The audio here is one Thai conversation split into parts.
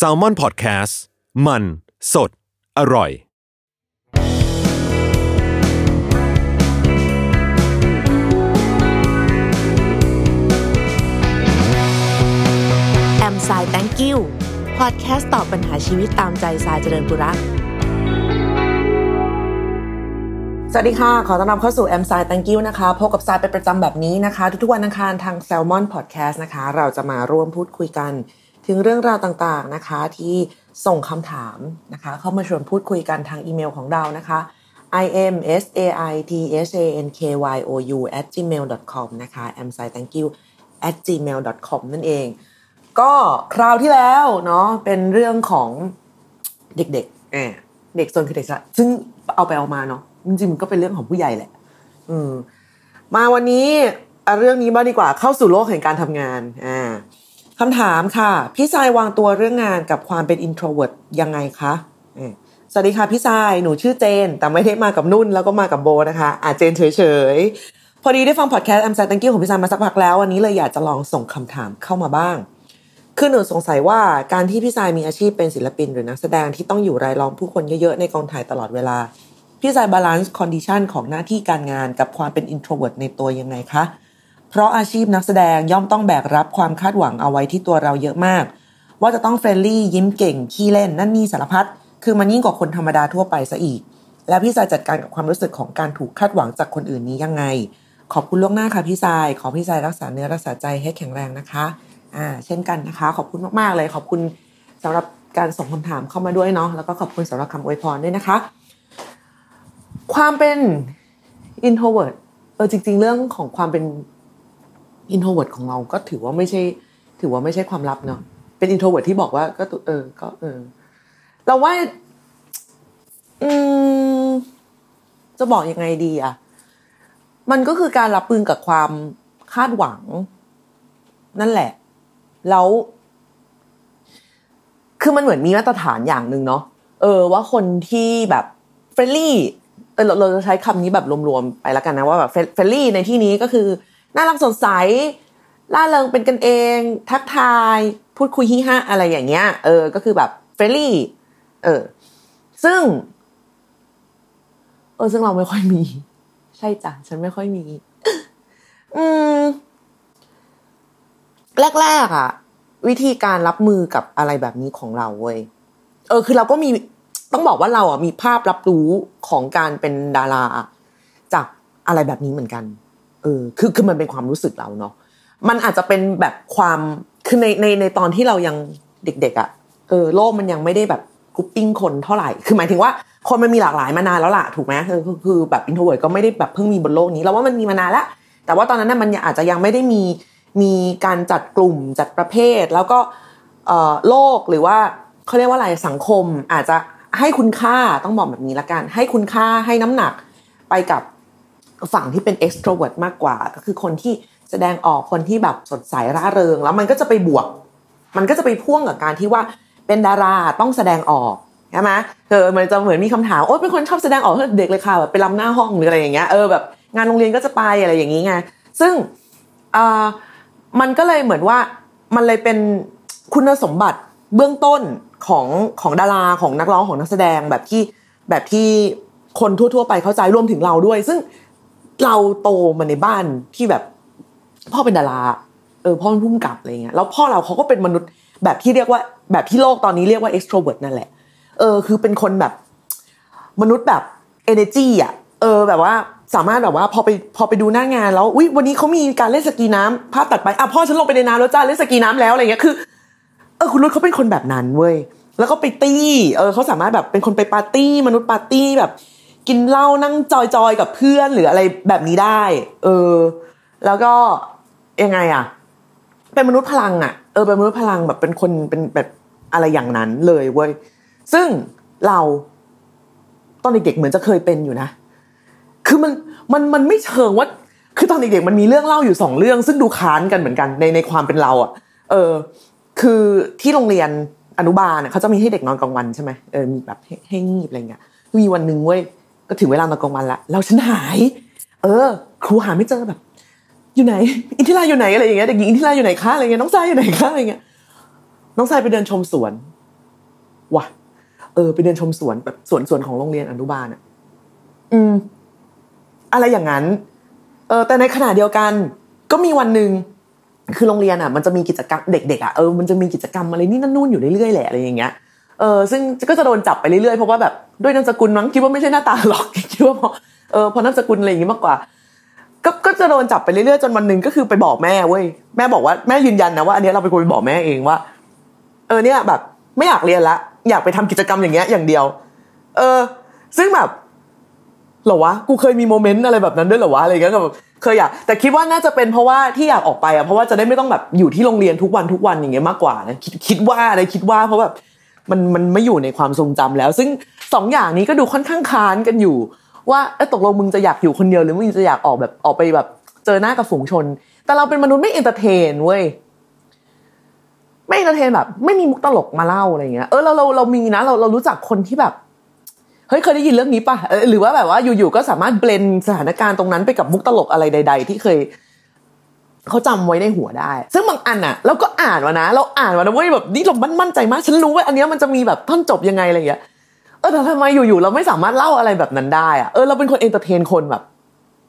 s a l ม o n PODCAST มัน สด อร่อย แอมไซแตงกิวพอดแคสต์ตอบปัญหาชีวิตตามใจสายเจริญบุรักสวัสดีค่ะ ขอต้อนรับเข้าสู่ M s i Thank you นะคะ พบกับสายเป็นประจำแบบนี้นะคะ ทุกๆวันอังคารทาง Salmon Podcast นะคะ เราจะมาร่วมพูดคุยกัน ถึงเรื่องราวต่างๆนะคะที่ส่งคำถามนะคะเข้ามาชวนพูดคุยกันทางอีเมลของเรานะคะ i m s a i t h a n k y o u at gmail com นะคะ am s i thank you at gmail com นั่นเอง ก็คราวที่แล้วเนาะเป็นเรื่องของเด็กๆเออเด็กโซนคือเด็กฉลาดซึ่งเอาไปเอามาเนาะจริงๆมันก็เป็นเรื่องของผู้ใหญ่แหละ อืม มาวันนี้เอาเรื่องนี้บ้างดีกว่าเข้าสู่โลกแห่งการทำงานอ่า คำถามค่ะ พี่ทรายวางตัวเรื่องงานกับความเป็น introvert ยังไงคะสวัสดีค่ะพี่ทรายหนูชื่อเจน แต่ไม่ได้มากับนุ่นแล้วก็มากับโบนะคะอาเจนเฉยๆ พอดีได้ฟังพอดแคสต์ I'm Sad Thank you ของพี่ทรายมาสักพักแล้ววันนี้เลยอยากจะลองส่งคำถามเข้ามาบ้าง คือหนูสงสัยว่าการที่พี่ทรายมีอาชีพเป็นศิลปิน หรือนักแสดงที่ต้องอยู่รายล้อมผู้คนเยอะๆในกองถ่ายตลอดเวลา พี่ทราย balance condition ของหน้าที่การงานกับความเป็น introvert ในตัวยังไงคะ เพราะอาชีพนักแสดงย่อมต้องแบกรับความคาดหวังเอาไว้ที่ตัวเราเยอะมาก ว่าจะต้อง friendly ยิ้มเก่งขี้เล่นนั่นนี่สารพัดคือมันยิ่งกว่าคนธรรมดาทั่วไปซะอีก แล้วพี่ทรายจัดการกับความรู้สึกของการถูกคาดหวังจากคนอื่นนี้ยังไง ขอบคุณล่วงหน้าค่ะพี่ทรายขอพี่ทรายรักษาเนื้อรักษาใจให้แข็งแรงนะคะอ่าเช่นกันนะคะ ขอบคุณมากๆเลย ขอบคุณสำหรับการส่งคำถามเข้ามาด้วยเนาะแล้วก็ขอบคุณสำหรับคำอวยพรด้วยนะคะ ความเป็น introvert เออจริง ๆ เรื่องของความเป็น introvert ของเราก็ถือว่าไม่ใช่ ถือว่าไม่ใช่ความลับเนาะเป็น introvert ที่บอกว่าก็เออ ก็เออ เราว่า อืม จะบอกยังไงดีอะมันก็คือการรับมือกับความคาดหวัง นั่นแหละ แล้ว คือมันเหมือนมีมาตรฐานอย่างหนึ่งเนาะเออ ว่าคนที่แบบ friendly เออเราเราจะใช้คำนี้แบบรวมๆไปแล้วกันนะว่าแบบ friendly ในที่นี้ก็คือ น่ารักสดใสร่าเริงเป็นกันเอง ทักทาย พูดคุยฮิฮะอะไรอย่างเงี้ย เออ ก็คือแบบ friendly เออ ซึ่ง เออ ซึ่งเราไม่ค่อยมี ใช่จ้ะ ฉันไม่ค่อยมี อืม แรก ๆอะวิธีการรับมือกับอะไรแบบนี้ของเราเว้ย เออ คือเราก็มี ต้องบอกว่าเราอะมีภาพรับรู้ของการเป็นดารา จากอะไรแบบนี้เหมือนกัน เออคือคือมันเป็นความรู้สึกเราเนาะมันอาจจะเป็นแบบความคือในในในตอนที่เรายังเด็กๆอะ่ะเออโลกมันยังไม่ได้แบบกรุ๊ปปิ้งคนเท่าไหร่ คือหมายถึงว่าคนมันมีหลากหลายมานานแล้วล่ะถูกไหมคือคือคือแบบ introvert ก็ไม่ได้แบบเพิ่งมีบนโลกนี้เราว่ามันมีมานานแล้ว แต่ว่าตอนนั้นน่ะมันอาจจะยังไม่ได้มีมีการจัดกลุ่มจัดประเภท แล้วก็เอ่อโลกหรือว่าเขาเรียกว่าอะไรสังคมอาจจะให้คุณค่าต้องบอกแบบนี้ละกัน ให้คุณค่าให้น้ำหนักไปกับ ฝั่งที่เป็น extrovert มากกว่า ก็คือคนที่แสดงออกคนที่แบบสดใสร่าเริง แล้วมันก็จะไปบวก มันก็จะไปพ่วงกับการที่ว่าเป็นดาราต้องแสดงออกใช่ไหมเออมันจะเหมือนมีคำถามโอ๊ยเป็นคนชอบแสดงออกเด็กเลยค่ะแบบไปรำหน้าห้องหรืออะไรอย่างเงี้ยเออแบบงานโรงเรียนก็จะไปอะไรอย่างงี้ไงซึ่งเอ่ามันก็เลยเหมือนว่ามันเลยเป็นคุณสมบัติเบื้องต้นของของดาราของนักร้องของนักแสดงแบบที่แบบที่คนทั่ว ๆ ไปเข้าใจรวมถึงเราด้วย ซึ่ง เราโตมาในบ้านที่แบบ พ่อเป็นดาราเออพ่อเป็นผู้กำกับอะไรเงี้ยแล้วพ่อเราเขาก็เป็นมนุษย์แบบที่เรียกว่าแบบที่โลกตอนนี้เรียกว่า extrovert นั่นแหละ เออ คือเป็นคนแบบ มนุษย์แบบ energy อะ เออ แบบว่าสามารถแบบว่าพอไปพอไปดูหน้างานแล้วอุ้ยวันนี้เขามีการเล่นสกีน้ำภาพตัดไปอะพ่อฉันลงไปในน้ำแล้วจ้าเล่นสกีน้ำแล้วอะไรเงี้ยคือเออคุณรุตเขาเป็นคนแบบนั้นเว้ยแล้วก็ไปตี้เออเขาสามารถแบบเป็นคนไปปาร์ตี้มนุษย์ปาร์ตี้แบบ กินเหล้านั่งจอยๆกับเพื่อนหรืออะไรแบบนี้ได้ เออ แล้วก็ยังไงอะเป็นมนุษย์พลังอะเออเป็นมนุษย์พลังแบบเป็นคนเป็นแบบอะไรอย่างนั้นเลยเว้ยซึ่งเราตอนเด็กๆเหมือนจะเคยเป็นอยู่นะ คือมันมันมันไม่เชิงว่า คือตอนเด็กๆมันมีเรื่องเล่าอยู่สองเรื่อง ซึ่งดูค้านกันเหมือนกันในในความเป็นเราอะเออ คือที่โรงเรียนอนุบาลเขาจะมีให้เด็กนอนกลางวันใช่ไหมเออมีแบบให้ให้งีบอะไรเงี้ยมีวันหนึ่งเว้ย ก็ถึงเวลานอนกลางวันละแล้วฉันหาย เออ ครูหาไม่เจอแบบ อยู่ไหน อินทิราอยู่ไหนอะไรอย่างเงี้ยเด็กหญิงอินทิราอยู่ไหนคะอะไรเงี้ยน้องทรายอยู่ไหนคะอะไรเงี้ยน้องทรายไปเดินชมสวนว่ะเออ ไปเดินชมสวนแบบสวนสวนของโรงเรียนอนุบาลอะ อืม อะไรอย่างนั้น เออ แต่ในขณะเดียวกัน ก็มีวันหนึ่งคือโรงเรียนอะ มันจะมีกิจกรรมเด็กๆอะเออมันจะมีกิจกรรมอะไรนี่นั่นนู่นอยู่เรื่อยๆแหละอะไรอย่างเงี้ย เออซึ่งก็จะโดนจับไปเรื่อยๆเพราะว่าแบบด้วยนามสกุลมั้งคิดว่าไม่ใช่หน้าตาหรอกคิดว่าเพราะเออเพราะนามสกุลอะไรอย่างงี้มากกว่า ก็ก็จะโดนจับไปเรื่อยๆจนวันหนึ่งก็คือไปบอกแม่เว้ยแม่บอกว่าแม่ยืนยันนะว่าอันนี้เราเป็นคนไปบอกแม่เองว่า เออเนี่ยแบบ ไม่อยากเรียนละอยากไปทำกิจกรรมอย่างเงี้ยอย่างเดียว เออ ซึ่งแบบหรอวะกูเคยมีโมเมนต์อะไรแบบนั้นด้วยหรอวะอะไรเงี้ยแบบเคยอยากแต่คิดว่าน่าจะเป็นเพราะว่าที่อยากออกไปอะเพราะว่าจะได้ไม่ต้องแบบอยู่ที่โรงเรียนทุกวันทุกวันอย่างเงี้ยมากกว่านะคิดคิดว่าอะไรคิดว่าเพราะแบบ มันมันไม่อยู่ในความทรงจำแล้ว ซึ่งสองอย่างนี้ก็ดูค่อนข้างค้านกันอยู่ ว่าเออตกลงมึงจะอยากอยู่คนเดียวหรือมึงจะอยากออกแบบออกไปแบบ เจอหน้ากับฝูงชน แต่เราเป็นมนุษย์ไม่ entertain เว้ยไม่ entertain แบบ ไม่มีมุกตลกมาเล่าอะไรเงี้ยเออเราเราเรามีนะเราเรารู้จักคนที่แบบเฮ้ยเคยได้ยินเรื่องนี้ป่ะหรือว่าแบบว่าอยู่ๆก็สามารถ blend สถานการณ์ตรงนั้นไปกับมุกตลกอะไรใด ๆ ที่เคย เขาจำไว้ในหัวได้ ซึ่งบางอันอะเราก็อ่านมานะ เราอ่านมานะเว้ยแบบนี่เรามั่นใจมาก ฉันรู้ว่าอันเนี้ยมันจะมีแบบท่อนจบยังไงอะไรเงี้ย เออแต่ทำไมอยู่ๆเราไม่สามารถเล่าอะไรแบบนั้นได้อะเออเราเป็นคน entertain คนแบบ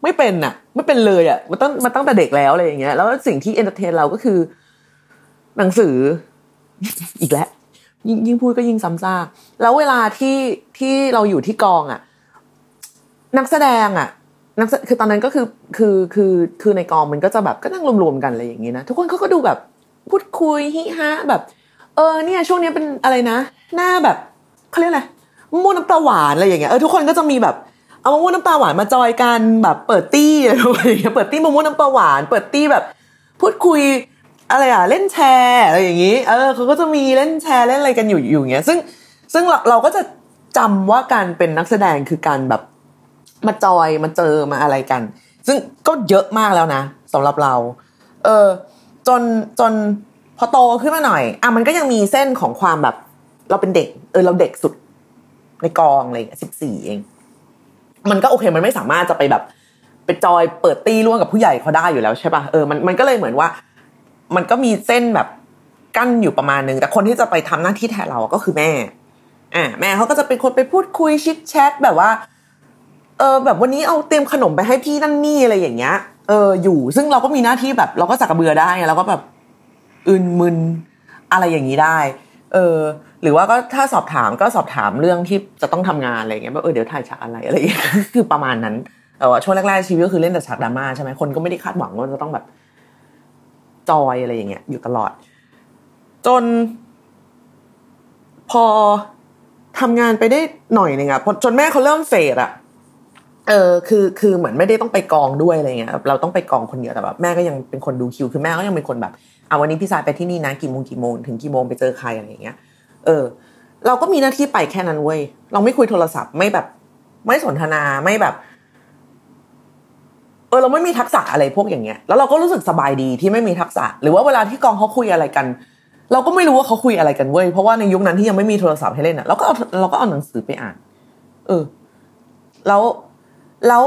ไม่เป็นอะไม่เป็นเลยอะมันตั้งมันตั้งแต่เด็กแล้วอะไรอย่างเงี้ย แล้วสิ่งที่ entertain เราก็คือ หนังสือ อีกแล้วยิ่งยิ่งพูดก็ยิ่งซ้ำซากแล้วเวลาที่ที่เราอยู่ที่กองอะนักแสดงอะ นักแสคือตอนนั้นก็คือคือคือคือในกองมันก็จะแบบก็นั่งรวมๆกันอะไรอย่างงี้นะทุกคนเขาก็ดูแบบพูดคุยฮิฮะแบบ เออเนี่ยช่วงนี้เป็นอะไรนะ หน้าแบบเขาเรียกอะไรมะม่วน้ำปลาหวานอะไรอย่างเงี้ยเออทุกคนก็จะมีแบบเอามะม่วงน้ำปลาหวานมาจอยกันแบบเปิดตี้อะไรอย่างเงี้ยเปิดตี้มะม่วงน้ำปลาหวาน เปิดตี้แบบ พูดคุยอะไรอะเล่นแชร์อะไรอย่างงี้ เออเขาก็จะมีเล่นแชร์เล่นอะไรกันอยู่อยู่เงี้ย ซึ่งซึ่งเราเราก็จะจำว่าการเป็นนักแสดงคือการแบบ มาจอยมาเจอมาอะไรกัน ซึ่งก็เยอะมากแล้วนะสำหรับเรา เออจนจนพอโตขึ้นมาหน่อย อะมันก็ยังมีเส้นของความแบบ เราเป็นเด็ก เออเราเด็กสุดในกองอะไรสิบสี่เอง มันก็โอเคมันไม่สามารถจะไปแบบไปจอยเปิดตีร่วมกับผู้ใหญ่เขาได้อยู่แล้วใช่ปะ่ะเออมันมันก็เลยเหมือนว่า มันก็มีเส้นแบบกั้นอยู่ประมาณนึง แต่คนที่จะไปทำหน้าที่แทนเราก็คือแม่ อ่าแม่เขาก็จะเป็นคนไปพูดคุยชิดแชทแบบว่า เออแบบวันนี้เอาเตรียมขนมไปให้พี่นั่นนี่อะไรอย่างเงี้ยเอออยู่ ซึ่งเราก็มีหน้าที่แบบ เราก็สักกระเบือได้เราก็แบบอึนมึนอะไรอย่างนี้ได้ เออ หรือว่าก็ถ้าสอบถามก็สอบถามเรื่องที่จะต้องทำงานอะไรเงี้ยว่าเออเดี๋ยวถ่ายฉากอะไรอะไรอย่างเงี้ยคือประมาณนั้นเออช่วงแรกๆชีวิตก็คือเล่นแต่ฉากดราม่าใช่ไหมคนก็ไม่ได้คาดหวังว่าจะต้องแบบจอยอะไรอย่างเงี้ยอยู่ตลอด จน พอทำงานไปได้หน่อยนึ่งอะจนแม่เขาเริ่มเฟดอะ เออคือคือเหมือนไม่ได้ต้องไปกองด้วยอะไรเงี้ยเราต้องไปกองคนเดียวแต่แบบแม่ก็ยังเป็นคนดูคิวคือแม่ก็ยังเป็นคนแบบเอาวันนี้พี่สายไปที่นี่นะกี่โมงกี่โมงถึงกี่โมงไปเจอใครอะไรอย่างเงี้ย เออ เราก็มีหน้าที่ไปแค่นั้นเว้ยเราไม่คุยโทรศัพท์ไม่แบบ ไม่สนทนาไม่แบบ เออเราไม่มีทักษะอะไรพวกอย่างเงี้ย แล้วเราก็รู้สึกสบายดีที่ไม่มีทักษะ หรือว่าเวลาที่กองเขาคุยอะไรกัน เราก็ไม่รู้ว่าเขาคุยอะไรกันเว้ยเพราะว่าในยุคนั้นที่ยังไม่มีโทรศัพท์ให้เล่นอะเราก็เอาเราก็เอาหนังสือไปอ่าน เออ แล้ว แล้ว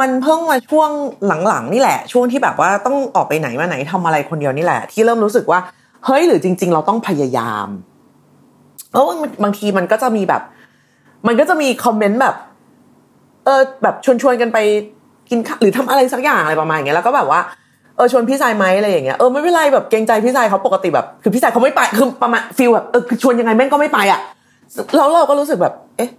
มันเพิ่งมาช่วงหลังๆนี่แหละ ช่วงที่แบบว่าต้องออกไปไหนมาไหนทำอะไรคนเดียวนี่แหละ ที่เริ่มรู้สึกว่า เฮ้ยหรือจริง ๆ เราต้องพยายามเพราะบางทีมันก็จะมีแบบ มันก็จะมีคอมเมนต์แบบ เออ แบบชวนๆกันไปกินหรือทำอะไรสักอย่างอะไรประมาณอย่างเงี้ยแล้วก็แบบว่าเออชวนพี่ชายไหมอะไรอย่างเงี้ยเออไม่เป็นไรแบบเกรงใจพี่ชายเขาปกติแบบ คือพี่ชายเขาไม่ไปคือประมาณฟิลแบบเออคือชวนยังไงแม่งก็ไม่ไปอะแล้วเราก็รู้สึกแบบ เอ๊ะ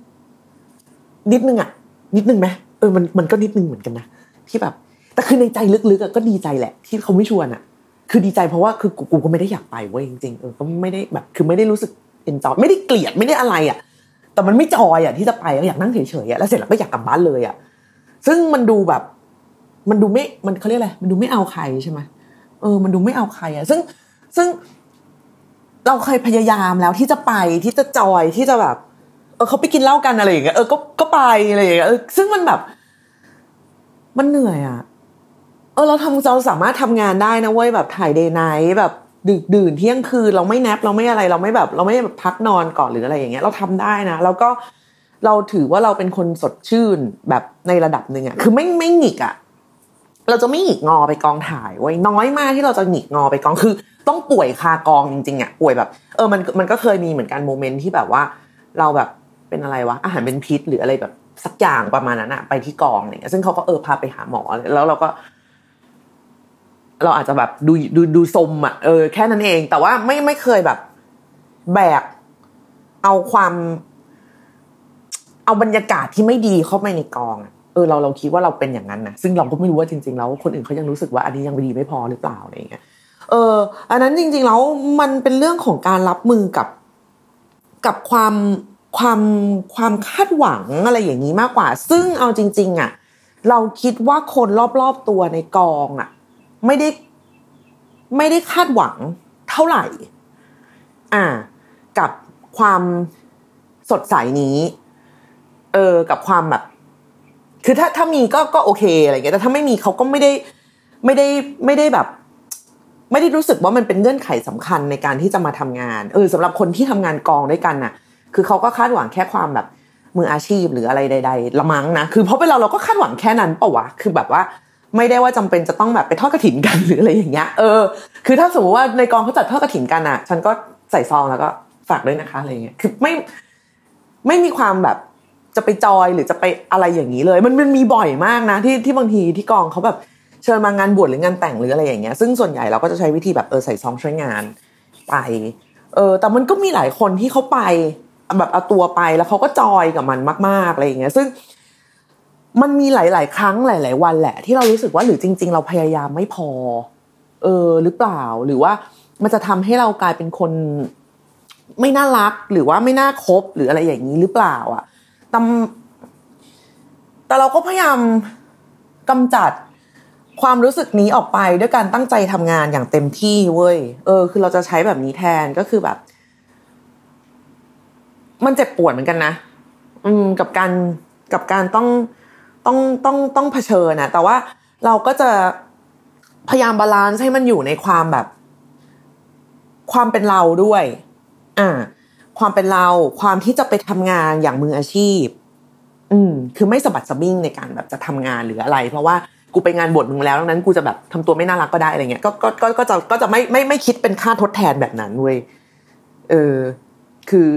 นิดนึงอะ นิดนึงไหมเออมันมันก็นิดนึงเหมือนกันนะที่แบบ แต่คือในใจลึกๆก็ดีใจแหละ ที่เขาไม่ชวนอะ คือดีใจเพราะว่าคือกูก็ไม่ได้อยากไปเว้ยจริงๆเออก็ไม่ได้แบบ คือไม่ได้รู้สึกเอนจอยไม่ได้เกลียดไม่ได้อะไรอะ แต่มันไม่จอยอะที่จะไปอยากนั่งเฉยๆอะแล้วเสร็จแล้วก็อยากกลับบ้านเลยอะซึ่งมันดูแบบ มันดูไม่มันเขาเรียกอะไรมันดูไม่เอาใครใช่ไหมเออ มันดูไม่เอาใครอะ ซึ่งซึ่งเราเคยพยายามแล้วที่จะไปที่จะจอยที่จะแบบ เออเขาไปกินเหล้ากันอะไรอย่างเงี้ยเออก็ก็ไปอะไรอย่างเงี้ยเออซึ่งมันแบบ มันเหนื่อยอะเออเราทำเราสามารถทำงานได้นะเว้ยแบบถ่ายเดย์ไนท์แบบ ดึกดื่นเที่ยงคืนเราไม่แนบเราไม่อะไร เราไม่แบบ เราไม่แบบพักนอนก่อนหรืออะไรอย่างเงี้ย เราทำได้นะแล้วก็เราถือว่าเราเป็นคนสดชื่นแบบในระดับหนึ่งอะคือไม่ไม่หงิกอะเราจะไม่หงิกงอไปกองถ่ายไว้น้อยมากที่เราจะหงิกงอไปกองคือ ต้องป่วยคากองจริงๆอะป่วยแบบ เออมันมันก็เคยมีเหมือนกันโมเมนต์ที่แบบว่า เราแบบ เป็นอะไรวะอาหารเป็นพิษหรืออะไรแบบสักอย่างประมาณนั้นอะไปที่กองเงี้ยซึ่งเขาก็เออพาไปหาหมอแล้วเราก็ เราอาจจะแบบดูดูดูสมอะเออแค่นั้นเอง แต่ว่าไม่ไม่เคยแบบ แบก เอาความ เอาบรรยากาศที่ไม่ดีเข้าไปในกองอะเออเราเราคิดว่าเราเป็นอย่างนั้นนะซึ่งเราก็ไม่รู้ว่าจริง ๆ แล้วคนอื่นเขายังรู้สึกว่าอันนี้ยังดีไม่พอหรือเปล่าอะไรเงี้ยเออ อันนั้นจริง ๆ แล้วมันเป็นเรื่องของการรับมือกับกับความ ความความคาดหวังอะไรอย่างนี้มากกว่า ซึ่งเอาจริง ๆอะเราคิดว่าคนรอบๆตัวในกองอะ ไม่ได้ไม่ได้คาดหวังเท่าไหร่ อ่า กับความสดใสนี้ เออ กับความแบบ คือถ้าถ้ามีก็ก็โอเคอะไรเงี้ย แต่ถ้าไม่มีเขาก็ไม่ได้ไม่ได้ไม่ได้แบบ ไม่ได้รู้สึกว่ามันเป็นเงื่อนไขสำคัญในการที่จะมาทำงาน เออสำหรับคนที่ทำงานกองด้วยกันน่ะ คือเขาก็คาดหวังแค่ความแบบมืออาชีพหรืออะไรใด ๆ ละมั้งนะ คือเพราะเป็นเราเราก็คาดหวังแค่นั้นเปล่าวะ คือแบบว่าไม่ได้ว่าจำเป็นจะต้องแบบไปทอดกระถินกันหรืออะไรอย่างเงี้ย เออ คือถ้าสมมติว่าในกองเขาจัดทอดกระถินกันอะ ฉันก็ใส่ซองแล้วก็ฝากด้วยนะคะอะไรเงี้ย คือไม่ไม่มีความแบบจะไปจอยหรือจะไปอะไรอย่างนี้เลย มันมันมีบ่อยมากนะที่ที่บางทีที่กองเขาแบบเชิญมางานบวชหรืองานแต่งหรืออะไรอย่างเงี้ย ซึ่งส่วนใหญ่เราก็จะใช้วิธีแบบเออใส่ซองช่วยงานไป เออ แต่มันก็มีหลายคนที่เขาไป แบบเอาตัวไปแล้วเขาก็จอยกับมันมากๆอะไรอย่างเงี้ย ซึ่งมันมีหลาย ๆ ครั้งหลาย ๆ วันแหละ ที่เรารู้สึกว่าหรือจริง ๆ เราพยายามไม่พอ เออ หรือเปล่าหรือว่ามันจะทำให้เรากลายเป็นคนไม่น่ารักหรือว่าไม่น่าคบหรืออะไรอย่างนี้หรือเปล่า อะตแต่เราก็พยายามกำจัดความรู้สึกนี้ออกไปด้วยการตั้งใจทำงานอย่างเต็มที่เว้ย เออ คือเราจะใช้แบบนี้แทนก็คือแบบ มันเจ็บปวดเหมือนกันนะ อืมกับการกับการต้องต้องต้องต้องเผชิญนะแต่ว่าเราก็จะพยายาม balance ให้มันอยู่ในความแบบ ความเป็นเราด้วย อ่า ความเป็นเราความที่จะไปทำงานอย่างมืออาชีพ อืม คือไม่สะบัดสะบิ้งในการแบบจะทำงานหรืออะไร เพราะว่ากูไปงานบทมึงแล้วดังนั้นกูจะแบบทำตัวไม่น่ารักก็ได้อะไรเงี้ยก็ก็ก็ก็จะก็จะไม่ไม่ไม่คิดเป็นค่าทดแทนแบบนั้นเว้ยเออ คือ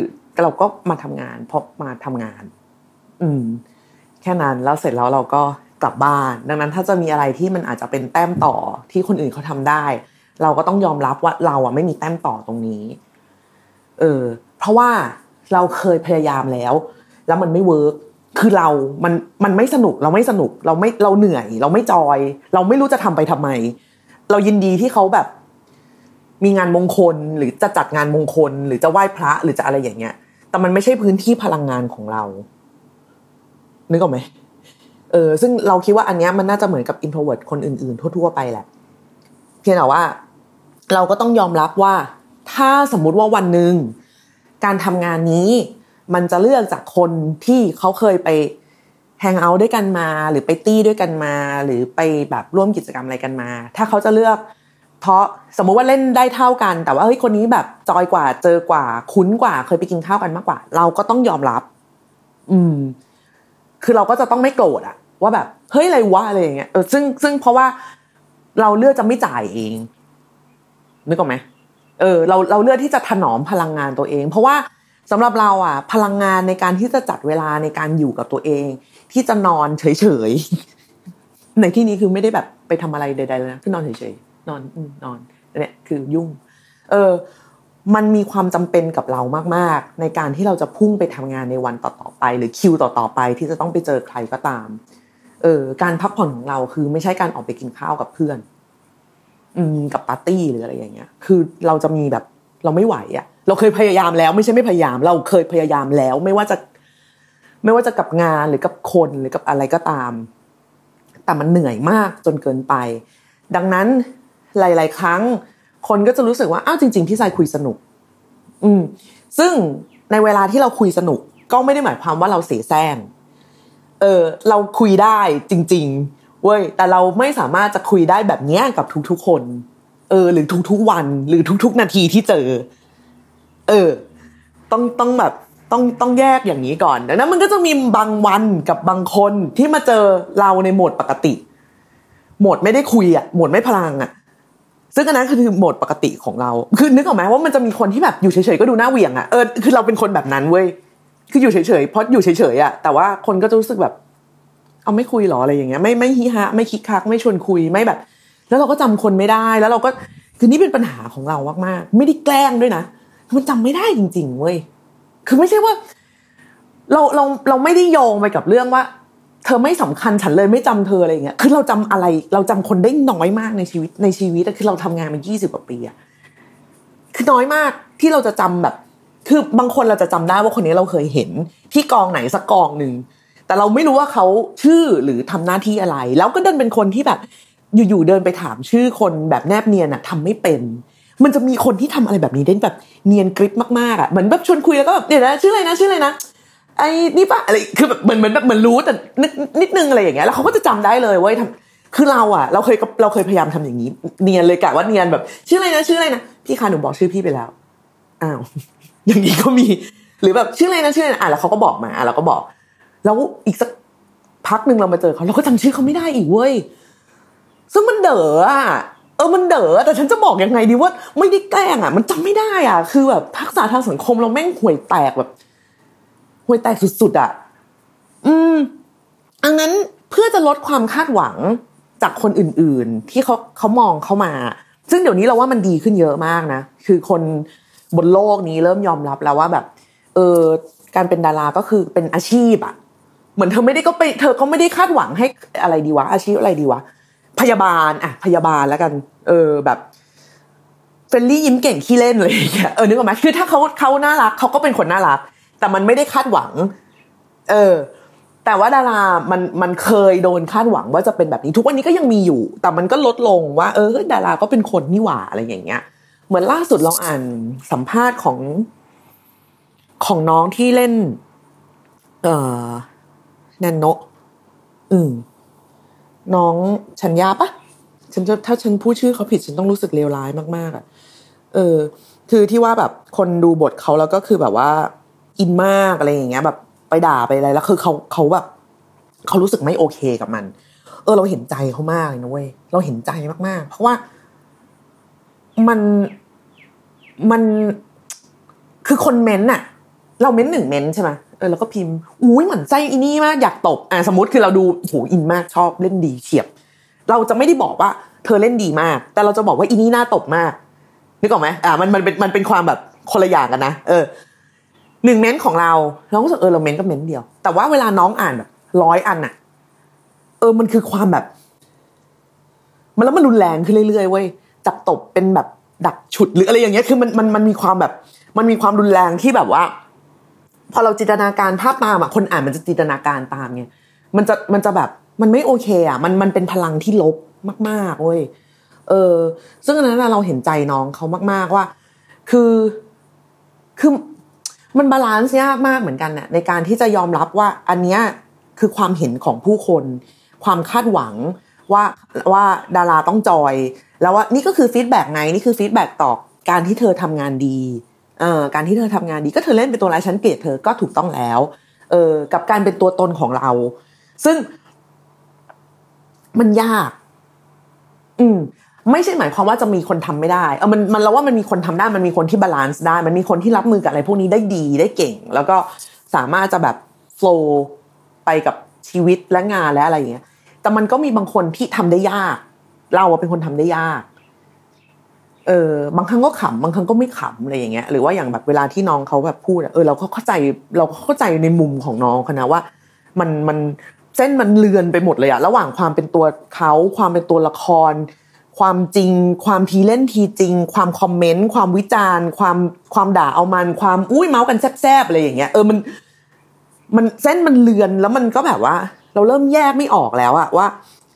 เราก็มาทำงานเพราะมาทำงาน อืม แค่นั้นแล้วเสร็จแล้วเราก็กลับบ้าน ดังนั้นถ้าจะมีอะไรที่มันอาจจะเป็นแต้มต่อที่คนอื่นเขาทำได้ เราก็ต้องยอมรับว่าเราอะไม่มีแต้มต่อตรงนี้ เออ เพราะว่าเราเคยพยายามแล้ว แล้วมันไม่เวิร์กคือเรา มัน มันไม่สนุก เราไม่สนุก เราไม่ เราเหนื่อย เราไม่จอย เราไม่รู้จะทำไปทำไม เรายินดีที่เขาแบบ มีงานมงคล หรือจะจัดงานมงคล หรือจะไหว้พระ หรือจะอะไรอย่างเงี้ย แต่มันไม่ใช่พื้นที่พลังงานของเรา นึกออกไหมเออซึ่งเราคิดว่าอันเนี้ยมันน่าจะเหมือนกับ introvert คนอื่นๆ ทั่ว ๆ ไปแหละ เพียงแต่ว่า เราก็ต้องยอมรับว่า ถ้าสมมุติว่าวันหนึ่งการทำงานนี้ มันจะเลือกจากคนที่เขาเคยไปแฮงเอาท์ด้วยกันมา หรือไปตี้ด้วยกันมา หรือไปแบบร่วมกิจกรรมอะไรกันมา ถ้าเขาจะเลือก เพราะสมมุติว่าเล่นได้เท่ากัน แต่ว่าเฮ้ยคนนี้แบบจอยกว่าเจอกว่า คุ้นกว่า เคยไปกินข้าวกันมากกว่า เราก็ต้องยอมรับ อืม คือเราก็จะต้องไม่โกรธอะว่าแบบเฮ้ยอะไรวะอะไรอย่างเงี้ยเออซึ่งซึ่งเพราะว่าเราเลือกจะไม่จ่ายเองนึกออกไหมเออเราเราเลือกที่จะถนอมพลังงานตัวเอง เพราะว่าสำหรับเราอะ พลังงานในการที่จะจัดเวลาในการอยู่กับตัวเอง ที่จะนอนเฉยๆในที่นี้คือไม่ได้แบบไปทำอะไรใดๆเลยนะคือนอนเฉยๆ นอนนอนเนี่ยคือยุ่ง เออ มันมีความจำเป็นกับเรามากๆ ในการที่เราจะพุ่งไปทำงานในวันต่อๆไป หรือคิวต่อๆไปที่จะต้องไปเจอใครก็ตาม เออ การพักผ่อนของเราคือไม่ใช่การออกไปกินข้าวกับเพื่อน อืม กับปาร์ตี้หรืออะไรอย่างเงี้ย คือเราจะมีแบบเราไม่ไหวอะ่ะ เราเคยพยายามแล้ว ไม่ใช่ไม่พยายาม เราเคยพยายามแล้ว ไม่ว่าจะ ไม่ว่าจะกับงานหรือกับคนหรือกับอะไรก็ตาม แต่มันเหนื่อยมากจนเกินไป ดังนั้น หลาย ๆ ครั้ง คนก็จะรู้สึกว่าอ้าวจริง ๆ พี่สายคุยสนุก อืม ซึ่งในเวลาที่เราคุยสนุกก็ไม่ได้หมายความว่าเราเสียแซงเออเราคุยได้จริง ๆ เว้ย แต่เราไม่สามารถจะคุยได้แบบเนี้ยกับทุกๆคน เออ หรือทุกๆวัน หรือทุกๆนาทีที่เจอ เออ ต้องต้องแบบต้องต้องแยกอย่างนี้ก่อนดังนั้นมันก็จะมีบางวันกับบางคนที่มาเจอเราในโหมดปกติ โหมดไม่ได้คุยอะโหมดไม่พลังอะ ซึ่งอันนั้นคือโหมดปกติของเรา คือนึกออกไหมว่ามันจะมีคนที่แบบอยู่เฉยๆก็ดูหน้าเหวี่ยงอะเออคือเราเป็นคนแบบนั้นเว้ยคืออยู่เฉยๆเพราะอยู่เฉยๆอะแต่ว่าคนก็จะรู้สึกแบบ เอาไม่คุยหรออะไรอย่างเงี้ยไม่ไม่ฮิฮะไม่คิกคักไม่ชวนคุยไม่แบบ แล้วเราก็จำคนไม่ได้แล้วเราก็คือนี่เป็นปัญหาของเรามากๆ ไม่ได้แกล้งด้วยนะมันจำไม่ได้จริง ๆ เว้ยคือไม่ใช่ว่า เราเราเราไม่ได้โยงไปกับเรื่องว่า เธอไม่สำคัญฉันเลยไม่จำเธออะไรอย่างเงี้ยคือเราจำอะไรเราจำคนได้น้อยมากในชีวิตในชีวิตคือเราทำงานมายี่สิบกว่าปีอะคือน้อยมากที่เราจะจำแบบ คือบางคนเราจะจำได้ว่าคนนี้เราเคยเห็น ที่กองไหนสักกองหนึ่งแต่เราไม่รู้ว่าเขาชื่อหรือทำหน้าที่อะไร แล้วก็เดินเป็นคนที่แบบ อยู่ๆเดินไปถามชื่อคนแบบแนบเนียนอะทำไม่เป็น มันจะมีคนที่ทำอะไรแบบนี้ได้แบบเนียนกริปมากๆอะเหมือนแบบชวนคุยแล้วก็แบบเดี๋ยวนะชื่ออะไรนะชื่ออะไรนะ ไอ้นี่ปะอะไรคือแบบเหมือนเหมือนแบบเหมือนรู้แต่นิดนิดนึงอะไรอย่างเงี้ยแล้วเขาก็จะจำได้เลยเว้ยคือเราอะเราเคยเราเคยพยายามทำอย่างนี้ เนียนเลยกะว่าเนียนแบบ ชื่ออะไรนะชื่ออะไรนะพี่คะหนูบอกชื่อพี่ไปแล้วอ้าวอย่างนี้ก็มี หรือแบบชื่ออะไรนะชื่ออะไรนะอะแล้วเขาก็บอกมาอะเราก็บอก แล้วอีกสักพักหนึ่งเรามาเจอเขาเราก็จำชื่อเขาไม่ได้อีกเว้ยซึ่งมันเด๋ออะเออมันเด๋อแต่ฉันจะบอกยังไงดีว่า ไม่ได้แกล้งอะ มันจำไม่ได้อะ คือแบบทักษะทางสังคมเราแม่งห่วยแตกแบบ ห่วยแตกสุดๆอะ อืมอันนั้นเพื่อจะลดความคาดหวังจากคนอื่นๆ ที่เขาเขามองเข้ามา ซึ่งเดี๋ยวนี้เราว่ามันดีขึ้นเยอะมากนะ คือคนบนโลกนี้เริ่มยอมรับแล้วว่าแบบ เออการเป็นดาราก็คือเป็นอาชีพอะเหมือนเธอไม่ได้ก็ไปเธอก็ไม่ได้คาดหวังให้อะไรดีวะ อาชีพอะไรดีวะ พยาบาลอะพยาบาลแล้วกัน เออแบบเฟรนลี่ยิ้มเก่งขี้เล่นเลยเออนึกออกไหมคือถ้าเขาเขาน่ารักเขาก็เป็นคนน่ารัก แต่มันไม่ได้คาดหวัง เออ แต่ว่าดารา มันมันเคยโดนคาดหวังว่าจะเป็นแบบนี้ ทุกวันนี้ก็ยังมีอยู่ แต่มันก็ลดลงว่า เออ ดาราก็เป็นคนนี่หว่าอะไรอย่างเงี้ย เหมือนล่าสุดเราอ่านสัมภาษณ์ของของน้องที่เล่น เอ่อแนนโนอืมน้องชัญญาปะฉันถ้าฉันพูดชื่อเขาผิดฉันต้องรู้สึกเลวร้ายมากๆอะ เออ คือที่ว่าแบบคนดูบทเขาแล้วก็คือแบบว่า อินมากอะไรอย่างเงี้ยแบบไปด่าไปอะไรแล้วคือเขาเขาแบบเขารู้สึกไม่โอเคกับมัน เออ เราเห็นใจเขามากเลยนะเว้ยเราเห็นใจมาก ๆ เพราะว่ามันมันคือคนเม้นต์อะเราเม้นต์หนึ่งเม้นต์ใช่ไหมเออแล้วก็พิมพ์อุ้ยหมั่นไส้อีนี่มากอยากตบอ่าสมมติคือเราดูโห in มากชอบเล่นดีเฉียบ เราจะไม่ได้บอกว่า เธอเล่นดีมาก แต่เราจะบอกว่าอีนี่น่าตบมากนึกออกไหมอ่ามันมันเป็นมันเป็นความแบบคนละอย่างกันนะเออ หนึ่งเม้นต์ของเราเราก็รู้สึกเออเราเม้นต์ก็เม้นต์เดียว แต่ว่าเวลาน้องอ่านแบบร้อยอันอะเออมันคือความแบบ มันแล้วมันรุนแรงขึ้นเรื่อยๆเว้ยจับตบเป็นแบบดักฉุดหรืออะไรอย่างเงี้ยคือมันมันมันมีความแบบ มันมีความรุนแรงที่แบบว่า พอเราจินตนาการภาพตามอะคนอ่านมันจะจินตนาการตามไงมันจะมันจะแบบมันไม่โอเคอะมันมันเป็นพลังที่ลบมากๆเว้ยเออ ซึ่งอันนั้นเราเห็นใจน้องเขามาก ๆว่า คือคือ มัน balance ยากมากเหมือนกันน่ะในการที่จะยอมรับว่าอันเนี้ยคือความเห็นของผู้คน ความคาดหวังว่าว่าดาราต้อง joy แล้วว่านี่ก็คือ feedback ไงนี่คือ feedback ต่อการที่เธอทำงานดีเอ่อการที่เธอทำงานดีก็เธอเล่นเป็นตัวร้ายฉันเกลียดเธอก็ถูกต้องแล้วเออกับการเป็นตัวตนของเรา ซึ่งมันยาก อืม ไม่ใช่หมายความว่าจะมีคนทำไม่ได้เออมันมันเราว่ามันมีคนทำได้มันมีคนที่ balance ได้ มันมีคนที่รับมือกับอะไรพวกนี้ได้ดีได้เก่ง แล้วก็สามารถจะแบบโฟล์ไปกับชีวิตและงานและอะไรอย่างเงี้ย แต่มันก็มีบางคนที่ทำได้ยาก เราเป็นคนทำได้ยาก เออบางครั้งก็ขำบางครั้งก็ไม่ขำอะไรอย่างเงี้ย หรือว่าอย่างแบบเวลาที่น้องเขาแบบพูดเออเราก็เข้าใจเราก็เข้าใจในมุมของน้องเขานะว่า มันมันเส้นมันเลือนไปหมดเลยอะระหว่างความเป็นตัวเขาความเป็นตัวละคร ความจริง ความทีเล่นทีจริง ความคอมเมนต์ความวิจารณ์ ความความด่าเอามัน ความอุ้ยเมาส์กันแซบๆอะไรอย่างเงี้ยเออมัน มันเส้นมันเลือนแล้วมันก็แบบว่า เราเริ่มแยกไม่ออกแล้วอะว่า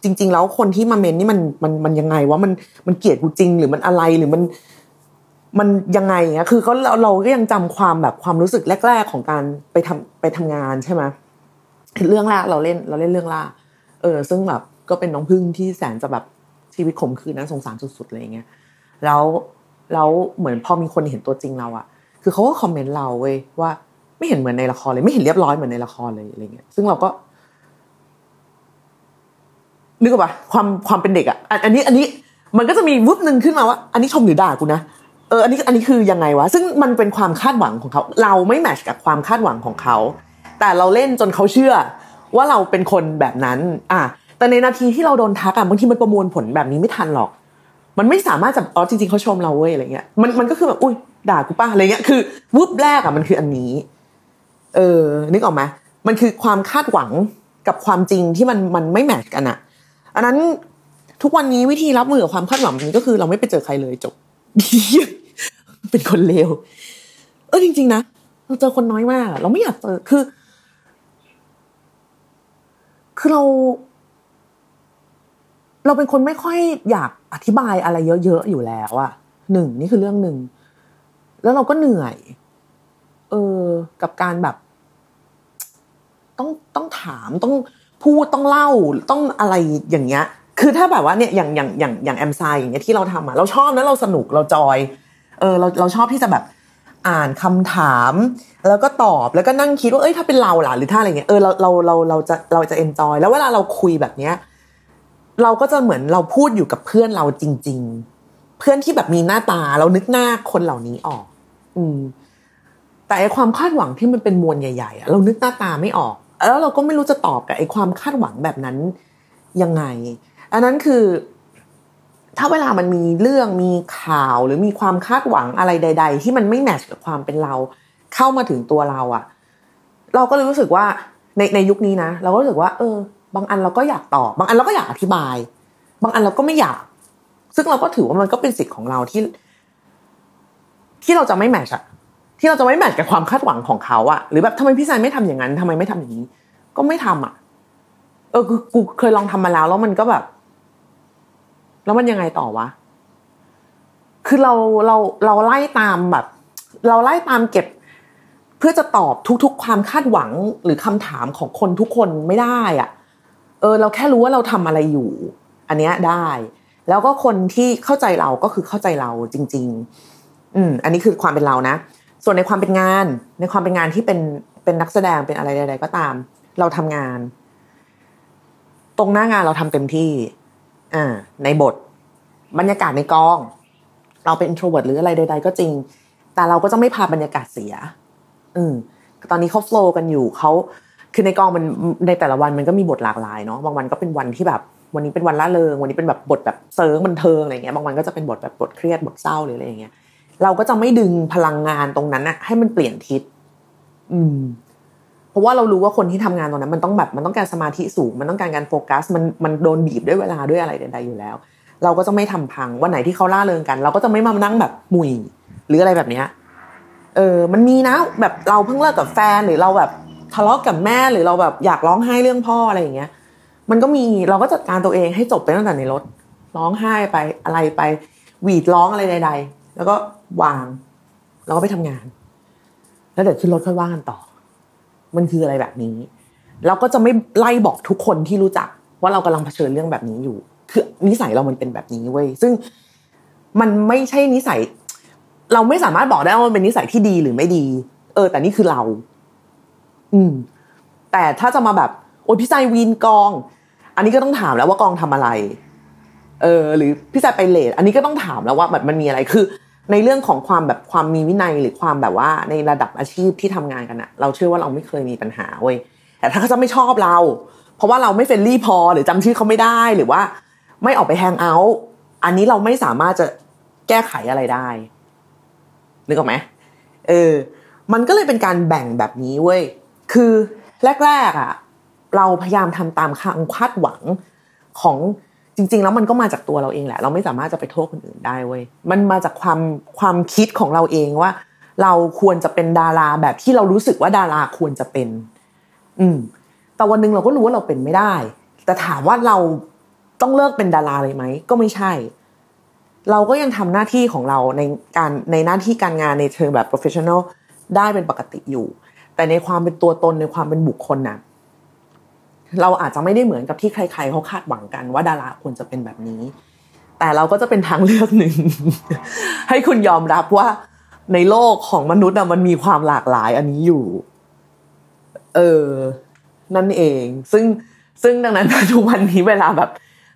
จริง ๆ แล้วคนที่มาเมนนี่มันมันมันยังไงว่ามันมันเกลียดกูจริง หรือมันอะไรหรือมัน มันยังไงเงี้ยคือก็เราเราก็ยังจำความแบบความรู้สึกแรก ๆ ของการไปทำไปทำงานใช่ไหมเรื่องแรกเราเล่นเราเล่นเรื่องล่าเออ ซึ่งแบบก็เป็นน้องพึ่งที่แสนจะแบบ ชีวิตขมขื่นนะสงสารสุดๆอะไรเงี้ยแล้วแล้วเหมือนพอมีคนเห็นตัวจริงเราอะคือเขาก็คอมเมนต์เราเว้ยว่าไม่เห็นเหมือนในละครเลย ไม่เห็นเรียบร้อยเหมือนในละครเลยอะไรเงี้ยซึ่งเราก็นึกออกปะความความเป็นเด็กอะอันอันนี้อันนี้มันก็จะมีวุบหนึ่งขึ้นมาว่า อันนี้ชมหรือด่ากูนะเอออันนี้อันนี้คือยังไงวะ ซึ่งมันเป็นความคาดหวังของเขา เราไม่แมทช์กับความคาดหวังของเขา แต่เราเล่นจนเขาเชื่อ ว่าเราเป็นคนแบบนั้น อะ แต่ในนาทีที่เราโดนทักอะบางทีมันประมวลผลแบบนี้ไม่ทันหรอก มันไม่สามารถจะอ๋อจริงๆเขาชมเราเว้ยอะไรเงี้ยมันมันก็คือแบบอุ้ยด่ากูป้าอะไรเงี้ยคือวุบแรกอะมันคืออันนี้ เออ นึกออกไหมมันคือความคาดหวังกับความจริงที่มันมันไม่แมทกันอะอันนั้นทุกวันนี้วิธีรับมือกับความคาดหวังแบบนี้ก็คือเราไม่ไปเจอใครเลยจบเป็นคนเลวเออจริง ๆ นะเราเจอคนน้อยมาก เราไม่อยากเจอคือ คือเรา เราเป็นคนไม่ค่อยอยากอธิบายอะไรเยอะๆอยู่แล้วอะหนึ่งนี่คือเรื่องหนึ่งแล้วเราก็เหนื่อย เออ กับการแบบ ต้องต้องถามต้องพูดต้องเล่าต้องอะไรอย่างเงี้ย คือถ้าแบบว่าเนี่ยอย่างอย่างอย่างอย่างแอมไซอย่างเงี้ยที่เราทำอะเราชอบนะเราสนุกเราจอย เออ เราเราชอบที่จะแบบอ่านคำถาม แล้วก็ตอบแล้วก็นั่งคิดว่าเอ้ยถ้าเป็นเราล่ะหรือถ้าอะไรเงี้ยเออเราเราเราเราจะเราจะเอนจอยแล้วเวลาเราคุยแบบเนี้ย เราก็จะเหมือนเราพูดอยู่กับเพื่อนเราจริง ๆ เพื่อนที่แบบมีหน้าตาเรานึกหน้าคนเหล่านี้ออก อืม แต่ไอความคาดหวังที่มันเป็นมวลใหญ่ๆอะเรานึกหน้าตาไม่ออก แล้วเราก็ไม่รู้จะตอบกับไอความคาดหวังแบบนั้นยังไง อันนั้นคือ ถ้าเวลามันมีเรื่องมีข่าวหรือมีความคาดหวังอะไรใด ๆ ที่มันไม่แมทช์กับความเป็นเรา เข้ามาถึงตัวเราอะเราก็เลยรู้สึกว่าในในยุคนี้นะเราก็รู้สึกว่า เออ บางอันเราก็อยากตอบ บางอันเราก็อยากอธิบาย บางอันเราก็ไม่อยาก ซึ่งเราก็ถือว่ามันก็เป็นสิทธิ์ของเราที่ ที่เราจะไม่แมทช์อะที่เราจะไม่แมทช์กับความคาดหวังของเขาอะหรือแบบทำไมพี่ชายไม่ทำอย่างนั้นทำไมไม่ทำอย่างนี้ ก็ไม่ทำอะเออคือกูเคยลองทำมาแล้วแล้วมันก็แบบ แล้วมันยังไงต่อวะคือเราเราเราไล่ตามแบบ เราไล่ตามเก็บ เพื่อจะตอบทุกๆ ความคาดหวังหรือคำถามของคนทุกคนไม่ได้อะ เออเราแค่รู้ว่าเราทำอะไรอยู่ อันเนี้ยได้ แล้วก็คนที่เข้าใจเราก็คือเข้าใจเราจริง ๆ อืม อันนี้คือความเป็นเรานะ ส่วนในความเป็นงาน ในความเป็นงานที่เป็นเป็นนักแสดงเป็นอะไรใดๆก็ตาม เราทำงาน ตรงหน้างานเราทำเต็มที่ อ่า ในบท บรรยากาศในกอง เราเป็น introvert หรืออะไรใด ๆ ก็จริง แต่เราก็จะไม่พาบรรยากาศเสีย อืมตอนนี้เขาโฟล์กันอยู่เขา คือในกองมันในแต่ละวันมันก็มีบทหลากหลายเนาะบางวันก็เป็นวันที่แบบ วันนี้เป็นวันล่าเริง วันนี้เป็นแบบบทแบบเซิร์งบันเทิงอะไรเงี้ยบางวันก็จะเป็นบทแบบบทเครียดบทเศร้าหรืออะไรเงี้ยเราก็จะไม่ดึงพลังงานตรงนั้นอะให้มันเปลี่ยนทิศ อืม เพราะว่าเรารู้ว่าคนที่ทำงานตรงนั้น มันต้องแบบมันต้องการสมาธิสูง มันต้องการการโฟกัส มันมันโดนบีบด้วยเวลาด้วยอะไรใดๆอยู่แล้ว เราก็จะไม่ทำพังวันไหนที่เขาล่าเริงกัน เราก็จะไม่มานั่งแบบมุยหรืออะไรแบบเนี้ยเออ มันมีนะ แบบเราเพิ่งเลิกกับแฟนหรือเราแบบ ทะเลาะกับแม่หรือเราแบบอยากร้องไห้เรื่องพ่ออะไรอย่างเงี้ย มันก็มีเราก็จัดการตัวเองให้จบไปตั้งแต่ในรถ ร้องไห้ไปอะไรไปหวีดร้องอะไรใด ๆ แล้วก็วาง แล้วก็ไปทำงาน แล้วเดี๋ยวขึ้นรถค่อยว่ากันต่อ มันคืออะไรแบบนี้เราก็จะไม่ไล่บอกทุกคนที่รู้จัก ว่าเรากำลังเผชิญเรื่องแบบนี้อยู่ คือนิสัยเรามันเป็นแบบนี้เว้ยซึ่งมันไม่ใช่นิสัย เราไม่สามารถบอกได้ว่ามันเป็นนิสัยที่ดีหรือไม่ดี เออ แต่นี่คือเรา อืม แต่ถ้าจะมาแบบ โอ้ยพี่ชายวีนกอง อันนี้ก็ต้องถามแล้วว่ากองทำอะไร เออ หรือพี่ชายไปเลทอันนี้ก็ต้องถามแล้วว่าแบบมันมีอะไรคือ ในเรื่องของความแบบความมีวินัยหรือความแบบว่าในระดับอาชีพที่ทำงานกันอะเราเชื่อว่าเราไม่เคยมีปัญหาเว้ยแต่ถ้าเขาจะไม่ชอบเรา เพราะว่าเราไม่เฟรนลี่พอหรือจำชื่อเขาไม่ได้หรือว่า ไม่ออกไปแฮงเอาท์อันนี้เราไม่สามารถจะแก้ไขอะไรได้นึกออกไหมเออ มันก็เลยเป็นการแบ่งแบบนี้เว้ย คือแรกๆอะเราพยายามทำตามความคาดหวังของจริง ๆ แล้วมันก็มาจากตัวเราเองแหละ เราไม่สามารถจะไปโทษคนอื่นได้เว้ยมันมาจากความความคิดของเราเองว่า เราควรจะเป็นดาราแบบที่เรารู้สึกว่าดาราควรจะเป็น อืม แต่วันหนึ่งเราก็รู้ว่าเราเป็นไม่ได้ แต่ถามว่าเราต้องเลิกเป็นดาราเลยไหมก็ไม่ใช่ เราก็ยังทำหน้าที่ของเราในการในหน้าที่การงานในเชิงแบบ professional ได้เป็นปกติอยู่ แต่ในความเป็นตัวตนในความเป็นบุคคลน่ะเราอาจจะไม่ได้เหมือนกับที่ใคร ๆเขาคาดหวังกันว่าดาราควรจะเป็นแบบนี้ แต่เราก็จะเป็นทางเลือกหนึ่ง ให้คุณยอมรับว่าในโลกของมนุษย์อะมันมีความหลากหลายอันนี้อยู่ เออ นั่นเอง ซึ่งซึ่งดังนั้นทุกวันนี้เวลาแบบ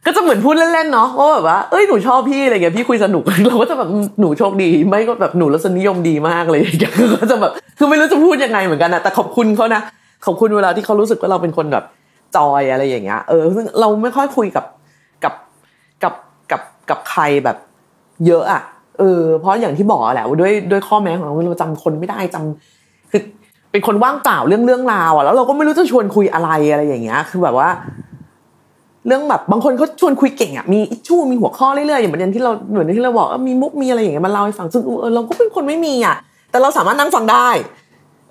ก็จะเหมือนพูดเล่นๆเนาะว่าแบบว่าเอ้ยหนูชอบพี่อะไรเงี้ยพี่คุยสนุกเราก็จะแบบหนูโชคดี ไม่ก็แบบหนูรสนิยมดีมากเลยอย่างก็จะแบบคือไม่รู้จะพูดยังไงเหมือนกันนะแต่ขอบคุณเขานะขอบคุณเวลาที่เขารู้สึกว่าเราเป็นคนแบบจอยอะไรอย่างเงี้ยเออซึ่งเราไม่ค่อยคุยกับกับกับกับกับใครแบบเยอะอะเออเพราะอย่างที่บอกแหละด้วยด้วยข้อแม้ของเราเราจำคนไม่ได้จำคือเป็นคนว่างเปล่าเรื่องเรื่องราวอะแล้วเราก็ไม่รู้จะชวนคุยอะไรอะไรอย่างเงี้ย คือแบบว่า เรื่องแบบบางคนเขาชวนคุยเก่งอะมีอิชชูมีหัวข้อเรื่อยๆอย่างประเด็นที่เราเหมือนที่เราบอกมีมุกมีอะไรอย่างเงี้ยมาเล่าให้ฟังซึ่งเออเราก็เป็นคนไม่มีอะ แต่เราสามารถนั่งฟังได้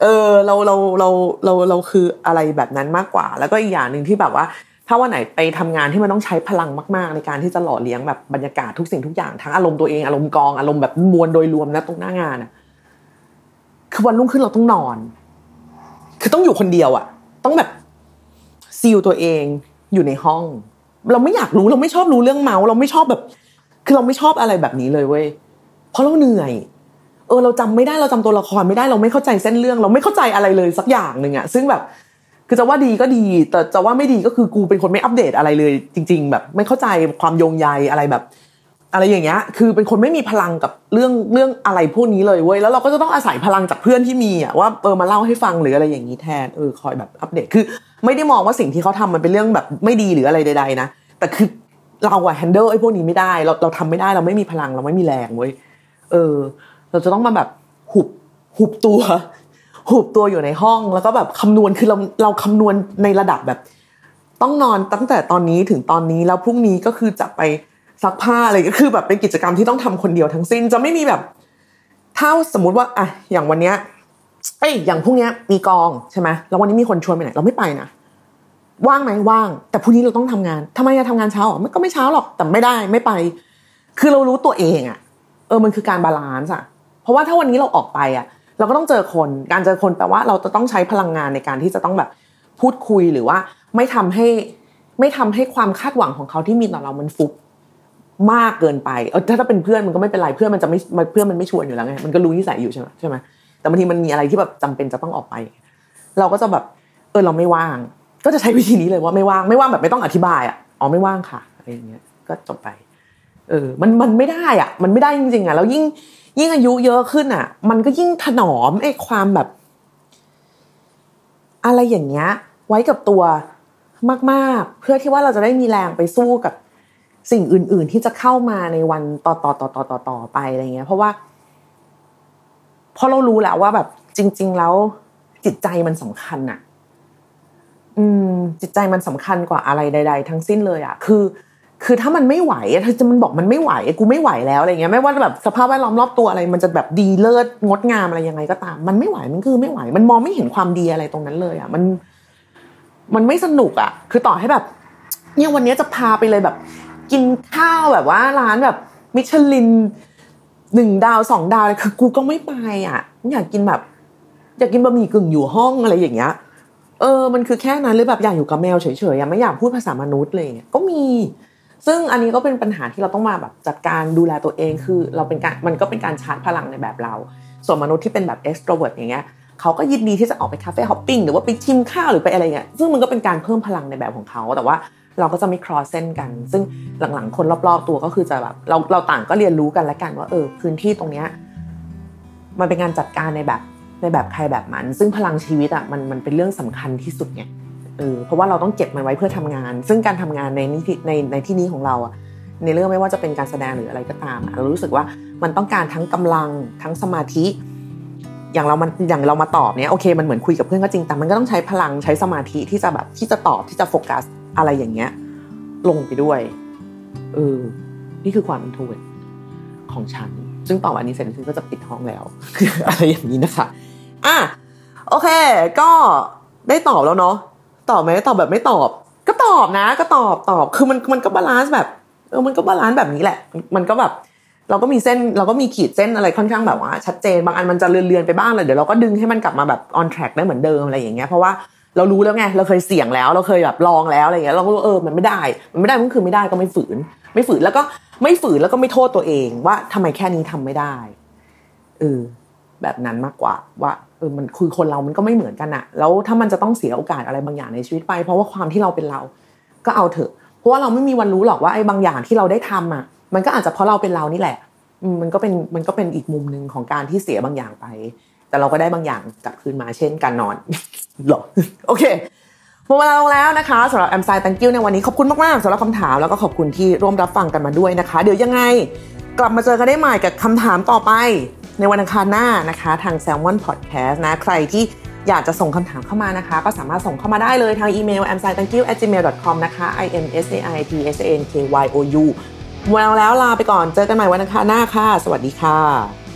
เออเราเราเราเราเราคืออะไรแบบนั้นมากกว่า แล้วก็อีกอย่างหนึ่งที่แบบว่า ถ้าวันไหนไปทำงานที่มันต้องใช้พลังมากๆ ในการที่จะหล่อเลี้ยงแบบบรรยากาศทุกสิ่งทุกอย่างทั้งอารมณ์ตัวเองอารมณ์กองอารมณ์แบบมวลโดยรวมนะตรงหน้างานอะคือวันรุ่งขึ้นเราต้องนอน คือต้องอยู่คนเดียวอะ ต้องแบบซีลตัวเอง อยู่ในห้อง เราไม่อยากรู้เราไม่ชอบรู้เรื่องเมาส์เราไม่ชอบแบบ คือเราไม่ชอบอะไรแบบนี้เลยเว้ยเพราะเราเหนื่อย เออเราจำไม่ได้เราจำตัวละครไม่ได้เราไม่เข้าใจเส้นเรื่อง เราไม่เข้าใจอะไรเลยสักอย่างหนึ่งอะซึ่งแบบคือจะว่าดีก็ดี แต่จะว่าไม่ดีก็คือกูเป็นคนไม่อัปเดตอะไรเลย จริง ๆ แบบ ไม่เข้าใจความโยงใยอะไรแบบ อะไรอย่างเงี้ย คือเป็นคนไม่มีพลังกับเรื่องเรื่องอะไรพวกนี้เลยเว้ย แล้วเราก็จะต้องอาศัยพลังจากเพื่อนที่มีอะว่าเออมาเล่าให้ฟังหรืออะไรอย่างนี้แทน เออคอยแบบอัปเดต คือ ไม่ได้มองว่าสิ่งที่เขาทำมันเป็นเรื่องแบบไม่ดีหรืออะไรใด ๆ นะ แต่คือเราอะแฮนเดิลไอ้พวกนี้ไม่ได้ เราเราทำไม่ได้เราไม่มีพลังเราไม่มีแรงเว้ย เออ เราจะต้องมาแบบหุบหุบตัว หุบตัวอยู่ในห้องแล้วก็แบบคำนวณคือเราเราคำนวณในระดับแบบ ต้องนอนตั้งแต่ตอนนี้ถึงตอนนี้แล้วพรุ่งนี้ก็คือจะไป ซักผ้าอะไรก็คือแบบเป็นกิจกรรมที่ต้องทำคนเดียวทั้งสิ้นจะไม่มีแบบถ้าสมมุติว่าอะอย่างวันเนี้ยเอ้ยอย่างพรุ่งนี้มีกองใช่ไหมแล้ววันนี้มีคนชวนไปไหนเราไม่ไปนะว่างไหมว่าง แต่พรุ่งนี้เราต้องทำงานทำไมจะทำงานเช้าหรอมันก็ไม่เช้าหรอกแต่ไม่ได้ไม่ไป คือเรารู้ตัวเองอะเออมันคือการบาลานซ์อะเพราะว่าถ้าวันนี้เราออกไปอะเราก็ต้องเจอคนการเจอคนแปลว่าเราจะต้องใช้พลังงานในการที่จะต้องแบบพูดคุยหรือว่า ไม่ทำให้ไม่ทำให้ความคาดหวังของเขาที่มีต่อเรามันฟุบ มากเกินไปเออถ้าถ้าเป็นเพื่อนมันก็ไม่เป็นไรเพื่อนมันจะไม่เพื่อนมันไม่ชวนอยู่แล้วไงมันก็รู้นิสัยอยู่ใช่ไหมใช่ไหมแต่บางทีมันมีอะไรที่แบบจำเป็นจะต้องออกไป เราก็จะแบบเออเราไม่ว่าง ก็จะใช้วิธีนี้เลยว่าไม่ว่างไม่ว่างแบบไม่ต้องอธิบายอะอ๋อไม่ว่างค่ะอะไรอย่างเงี้ยก็จบไป เออ มันมันไม่ได้อะ มันไม่ได้จริงๆอะแล้วยิ่งยิ่งอายุเยอะขึ้นอะ มันก็ยิ่งถนอมไอ้ความแบบ อะไรอย่างเงี้ย ไว้กับตัวมาก ๆ เพื่อที่ว่าเราจะได้มีแรงไปสู้กับ สิ่งอื่น ๆ ที่จะเข้ามาในวันต่อต่อต่อต่อต่อต่อไปอะไรเงี้ย เพราะว่าพราะเรารู้แล้วว่าแบบจริง ๆ แล้วจิตใจมันสำคัญอะอืม จิตใจมันสำคัญกว่าอะไรใด ๆ ทั้งสิ้นเลยอะคือ คือถ้ามันไม่ไหวอะถ้าจะมันบอกมันไม่ไหวกูไม่ไหวแล้วอะไรเงี้ยไม่ว่าแบบสภาพแวดล้อมรอบตัวอะไร มันจะแบบดีเลิศงดงามอะไรยังไงก็ตาม มันไม่ไหวมันคือไม่ไหว มันมองไม่เห็นความดีอะไรตรงนั้นเลยอะมัน มันไม่สนุกอะคือต่อให้แบบ เนี่ยวันนี้จะพาไปเลยแบบ กินข้าวแบบว่าร้านแบบมิชลินหนึ่งดาวสองดาวเลยคือ กูก็ไม่ไปอะอยากกินแบบ อยากกินบะหมี่กึ่งอยู่ห้องอะไรอย่างเงี้ยเออมันคือแค่นั้นหรือแบบอยากอยู่กับแมวเฉยๆไม่อยากพูดภาษามนุษย์เลยเนี่ยก็มี ซึ่งอันนี้ก็เป็นปัญหาที่เราต้องมาแบบจัดการดูแลตัวเองคือเราเป็นการมันก็เป็นการชาร์จพลังในแบบเรา ส่วนมนุษย์ที่เป็นแบบ extrovert อย่างเงี้ยเขาก็ยินดีที่จะออกไปคาเฟ่ฮอปปิ้งหรือว่าไปชิมข้าวหรือไปอะไรเงี้ยซึ่งมันก็เป็นการเพิ่มพลังในแบบของเขาแต่ว่า เราก็จะไม่ cross เส้นกัน ซึ่งหลังๆ คนรอบๆ ตัวก็คือจะแบบเราเราต่างก็เรียนรู้กันและกันว่าเออพื้นที่ตรงเนี้ยมันเป็นการจัดการในแบบในแบบใครแบบมัน ซึ่งพลังชีวิตอะมันมันเป็นเรื่องสำคัญที่สุดไงเออเพราะว่าเราต้องเก็บมันไว้เพื่อทำงาน ซึ่งการทำงานในนี้ในในที่นี้ของเราอะในเรื่องไม่ว่าจะเป็นการแสดงหรืออะไรก็ตามเรารู้สึกว่ามันต้องการทั้งกำลังทั้งสมาธิ อย่างเรามันอย่างเรามาตอบเนี้ยโอเคมันเหมือนคุยกับเพื่อนก็จริงแต่มันก็ต้องใช้พลังใช้สมาธิที่จะแบบที่จะตอบที่จะโฟกัส อะไรอย่างเงี้ย ลงไปด้วยเออนี่คือความ introvert ของฉัน ซึ่งต่อวันนี้เสร็จฉันก็จะปิดห้องแล้ว อะไรอย่างนี้นะคะอะโอเค ก็ได้ตอบแล้วเนาะตอบไหมตอบแบบไม่ตอบ ก็ตอบนะ ก็ตอบตอบคือมันมันก็ balance แบบเออมันก็ balance แบบนี้แหละ มันก็แบบเราก็มีเส้นเราก็มีขีดเส้นอะไรค่อนข้างแบบว่าชัดเจนบางอันมันจะเลือนๆไปบ้างเลยเดี๋ยวเราก็ดึงให้มันกลับมาแบบ on track ได้เหมือนเดิมอะไรอย่างเงี้ยเพราะว่า เรารู้แล้วไงเราเคยเสี่ยงแล้วเราเคยแบบลองแล้วอะไรเงี้ยเราก็รู้เออมันไม่ได้ มันไม่ได้มันคือไม่ได้ก็ไม่ฝืน ไม่ฝืนแล้วก็ไม่ฝืนแล้วก็ไม่โทษตัวเองว่าทำไมแค่นี้ทำไม่ได้เออแบบนั้นมากกว่าว่าเออมันคือคนเรามันก็ไม่เหมือนกันอะแล้วถ้ามันจะต้องเสียโอกาสอะไรบางอย่างในชีวิตไป เพราะว่าความที่เราเป็นเรา ก็เอาเถอะ เพราะว่าเราไม่มีวันรู้หรอกว่าไอ้บางอย่างที่เราได้ทำอะ มันก็อาจจะเพราะเราเป็นเรานี่แหละมันก็เป็นมันก็เป็นอีกมุมหนึ่งของการที่เสียบางอย่างไป แต่เราก็ได้บางอย่างกลับคืนมาเช่นการนอน หรอโอเคหมดเวลาลงแล้วนะคะสำหรับแอมไซตังกิ้วในวันนี้ขอบคุณมาก ๆสำหรับคำถามแล้วก็ขอบคุณที่ร่วมรับฟังกันมาด้วยนะคะ เดี๋ยวยังไงกลับมาเจอกันได้ใหม่กับคำถามต่อไปในวันอังคารหน้านะคะ ทาง Salmon Podcast นะ ใครที่อยากจะส่งคำถามเข้ามานะคะ ก็สามารถส่งเข้ามาได้เลยทางอีเมล a m s i t a n k y o u gmail com นะคะ i m s a i t s a n k y o u วันแล้วลาไปก่อนเจอกันใหม่วันอังคารหน้าค่ะ สวัสดีค่ะ